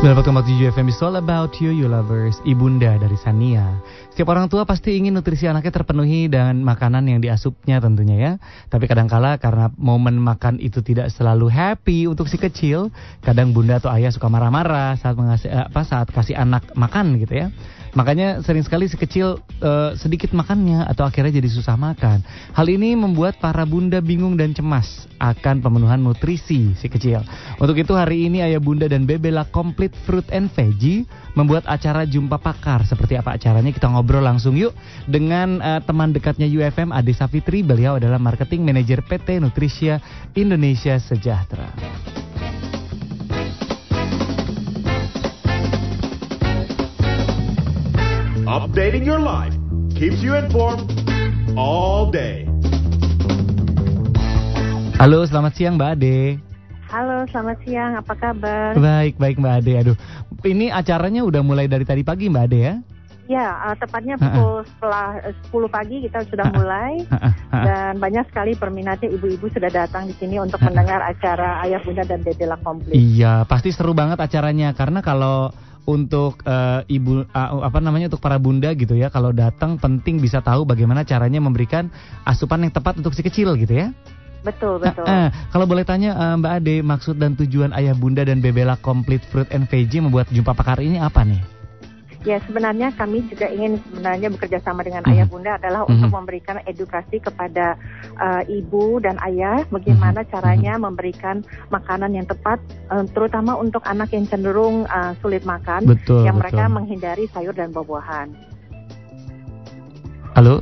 94,7 FM is all about you, you lovers. Ibunda dari Sania. Setiap orang tua pasti ingin nutrisi anaknya terpenuhi dengan makanan yang diasupnya tentunya ya. Tapi kadangkala karena momen makan itu tidak selalu happy untuk si kecil, kadang bunda atau ayah suka marah-marah saat mengasih apa saat kasih anak makan gitu ya. Makanya sering sekali si kecil uh, sedikit makannya atau akhirnya jadi susah makan. Hal ini membuat para bunda bingung dan cemas akan pemenuhan nutrisi si kecil. Untuk itu hari ini ayah bunda dan Bebela Complete Fruit and Veggie membuat acara jumpa pakar. Seperti apa acaranya kita ngobrol langsung yuk dengan uh, teman dekatnya UFM Ade Safitri. Beliau adalah marketing manager PT Nutrisia Indonesia Sejahtera. Updating your life keeps you informed all day. Halo, selamat siang Mbak Ade. Halo, selamat siang. Apa kabar? Baik, baik Mbak Ade. Aduh, ini acaranya udah mulai dari tadi pagi Mbak Ade ya? Ya, uh, tepatnya pukul setelah uh, 10 pagi kita sudah mulai dan banyak sekali peminatnya ibu-ibu sudah datang di sini untuk mendengar acara Ayah Bunda dan Dedela Komplit. Iya, pasti seru banget acaranya karena kalau untuk uh, ibu uh, apa namanya untuk para bunda gitu ya kalau datang penting bisa tahu bagaimana caranya memberikan asupan yang tepat untuk si kecil gitu ya. Betul, betul. Uh, uh, kalau boleh tanya uh, Mbak Ade, maksud dan tujuan Ayah Bunda dan Bebela Complete Fruit and Veggie membuat jumpa pakar ini apa nih? Ya sebenarnya kami juga ingin sebenarnya bekerja sama dengan Mhm. ayah bunda adalah Mhm. untuk memberikan edukasi kepada uh, ibu dan ayah bagaimana Mhm. caranya memberikan makanan yang tepat uh, terutama untuk anak yang cenderung uh, sulit makan Betul, yang betul. mereka menghindari sayur dan buah-buahan. Halo?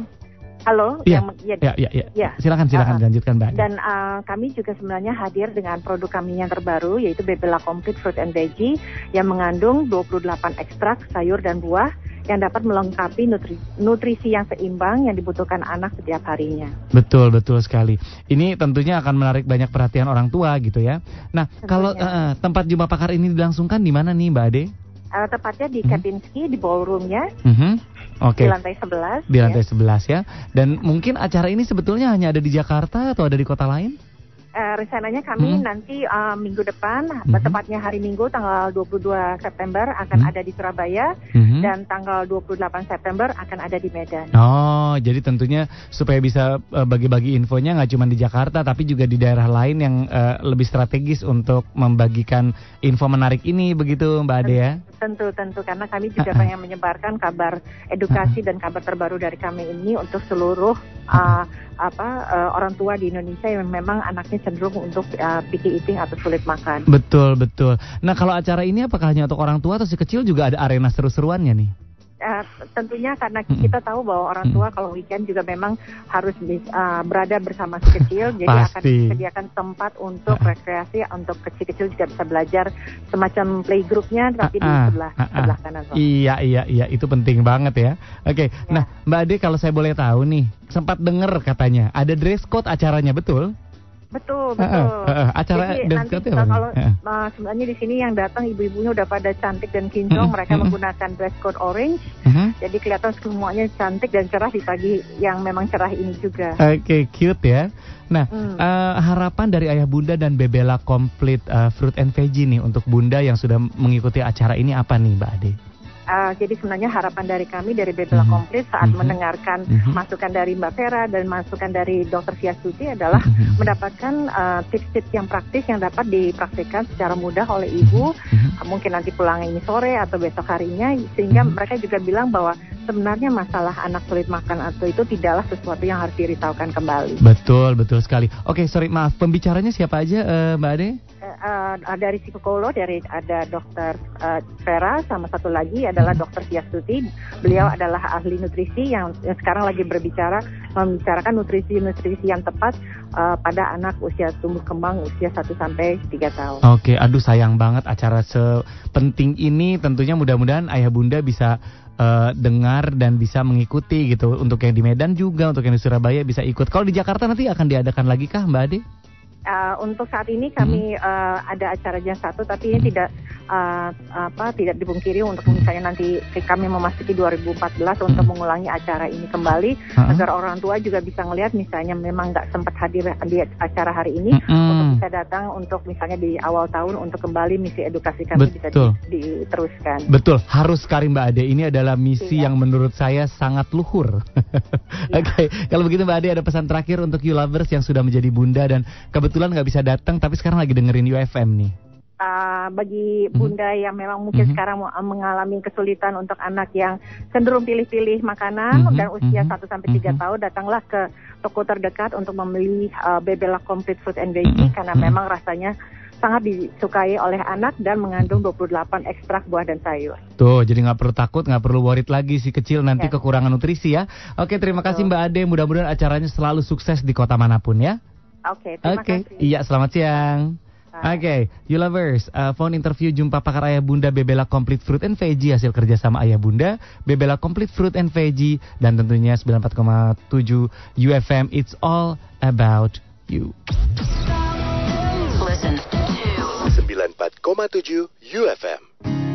Halo, Iya, yang ya, Ya, ya, ya. Ya. Silakan, silakan Uh-uh. dilanjutkan Mbak. Dan uh, kami juga sebenarnya hadir dengan produk kami yang terbaru yaitu Bebela Complete Fruit and Veggie yang mengandung 28 ekstrak sayur dan buah yang dapat melengkapi nutri- nutrisi yang seimbang yang dibutuhkan anak setiap harinya. Betul, betul sekali. Ini tentunya akan menarik banyak perhatian orang tua gitu ya. Nah, kalau Tentunya. eh, eh, tempat jumpa pakar ini dilangsungkan di mana nih Mbak Ade? Uh, tepatnya di Mhm. Kempinski di ballroomnya Mhm. Oke. di lantai 11. Di lantai ya. 11 ya. Dan mungkin acara ini sebetulnya hanya ada di Jakarta atau ada di kota lain? Uh, rencananya kami Mhm. nanti uh, minggu depan, Mhm. tepatnya hari Minggu tanggal 22 September akan Mhm. ada di Surabaya Mhm. dan tanggal 28 September akan ada di Medan. Oh, jadi tentunya supaya bisa eh, bagi-bagi infonya nggak cuma di Jakarta, tapi juga di daerah lain yang eh, lebih strategis untuk membagikan info menarik ini, begitu Mbak Ade ya? Tentu, tentu karena kami juga pengen menyebarkan kabar edukasi dan kabar terbaru dari kami ini untuk seluruh uh, apa uh, orang tua di Indonesia yang memang anaknya cenderung untuk uh, picky eating atau sulit makan. Betul, betul. Nah, kalau acara ini apakah hanya untuk orang tua atau si kecil juga ada arena seru-seruannya nih? Uh, tentunya karena kita tahu bahwa orang tua kalau weekend juga memang harus uh, berada bersama si kecil, jadi akan Pasti. disediakan tempat untuk rekreasi untuk kecil-kecil juga bisa belajar semacam playgroupnya tapi di Uh-uh. sebelah Uh-uh. sebelah kanan. Pak. Iya, iya, iya, itu penting banget ya. Oke, Ya. nah Mbak Ade kalau saya boleh tahu nih, sempat dengar katanya ada dress code acaranya, betul? Betul, betul. uh-uh. Acara Jadi nanti kita kalau uh, sebenarnya di sini yang datang ibu-ibunya udah pada cantik dan kinclong, Mm-mm, mereka mm-mm. menggunakan dress code orange, Mhm. jadi kelihatan semuanya cantik dan cerah di pagi yang memang cerah ini juga. Oke, cute ya. Nah, Hmm. eh, harapan dari ayah bunda dan Bebela Complete eh, Fruit and Veggie nih untuk bunda yang sudah mengikuti acara ini apa nih Mbak Ade? Uh, jadi sebenarnya harapan dari kami dari Bebela Mhm. Komplit saat Mhm. mendengarkan Mhm. masukan dari Mbak Vera dan masukan dari Dr. Fiastuti adalah Mhm. mendapatkan uh, tips-tips yang praktis yang dapat dipraktikkan secara mudah oleh ibu Mhm. Uh, mungkin nanti pulang ini sore atau besok harinya sehingga Mhm. mereka juga bilang bahwa sebenarnya masalah anak sulit makan atau itu tidaklah sesuatu yang harus dirisaukan kembali. Betul, betul sekali. Oke, sorry, maaf. Pembicaranya siapa aja eh, Mbak Ade? Uh, uh, dari psikolog dari ada dokter uh, Vera sama satu lagi adalah dokter Fiastuti. Beliau adalah ahli nutrisi yang, yang sekarang lagi berbicara membicarakan nutrisi-nutrisi yang tepat uh, pada anak usia tumbuh kembang usia 1 sampai 3 tahun. Oke, aduh sayang banget acara sepenting ini tentunya mudah-mudahan ayah bunda bisa eh, dengar dan bisa mengikuti gitu. Untuk yang di Medan juga, untuk yang di Surabaya bisa ikut. Kalau di Jakarta nanti akan diadakan lagi kah Mbak Ade? Uh, untuk saat ini kami uh, ada acara jam satu, tapi ini tidak uh, apa tidak dipungkiri untuk misalnya nanti kami memasuki 2014 untuk mengulangi acara ini kembali Uh-uh. agar orang tua juga bisa ngelihat misalnya memang nggak sempat hadir di acara hari ini Mm-mm. untuk bisa datang untuk misalnya di awal tahun untuk kembali misi edukasi kami bisa Betul. di- diteruskan. Betul, harus sekali Mbak Ade. Ini adalah misi Iya. yang menurut saya sangat luhur. Iya. Oke, kalau begitu Mbak Ade ada pesan terakhir untuk you lovers yang sudah menjadi bunda dan kebetulan nggak bisa datang tapi sekarang lagi dengerin UFM nih. Uh, bagi Mhm. bunda yang memang mungkin Mhm. sekarang mau- mengalami kesulitan untuk anak yang cenderung pilih-pilih makanan Mhm, dan usia mhm, 1 sampai 3 mhm. tahun datanglah ke toko terdekat untuk membeli uh, Bebela Complete Fruit and Veggie Mhm, karena mhm. memang rasanya sangat disukai oleh anak dan mengandung 28 ekstrak buah dan sayur. Tuh, jadi nggak perlu takut, nggak perlu worried lagi si kecil nanti Ya. kekurangan nutrisi ya. Oke, terima kasih. Mbak Ade. Mudah-mudahan acaranya selalu sukses di kota mana pun ya. Oke, terima Oke, kasih. iya selamat siang. Oke, you lovers, uh, phone interview jumpa pakar ayah bunda Bebela Complete Fruit and Veggie hasil kerjasama ayah bunda Bebela Complete Fruit and Veggie dan tentunya 94,7 UFM It's all about you. Listen to 94,7 UFM.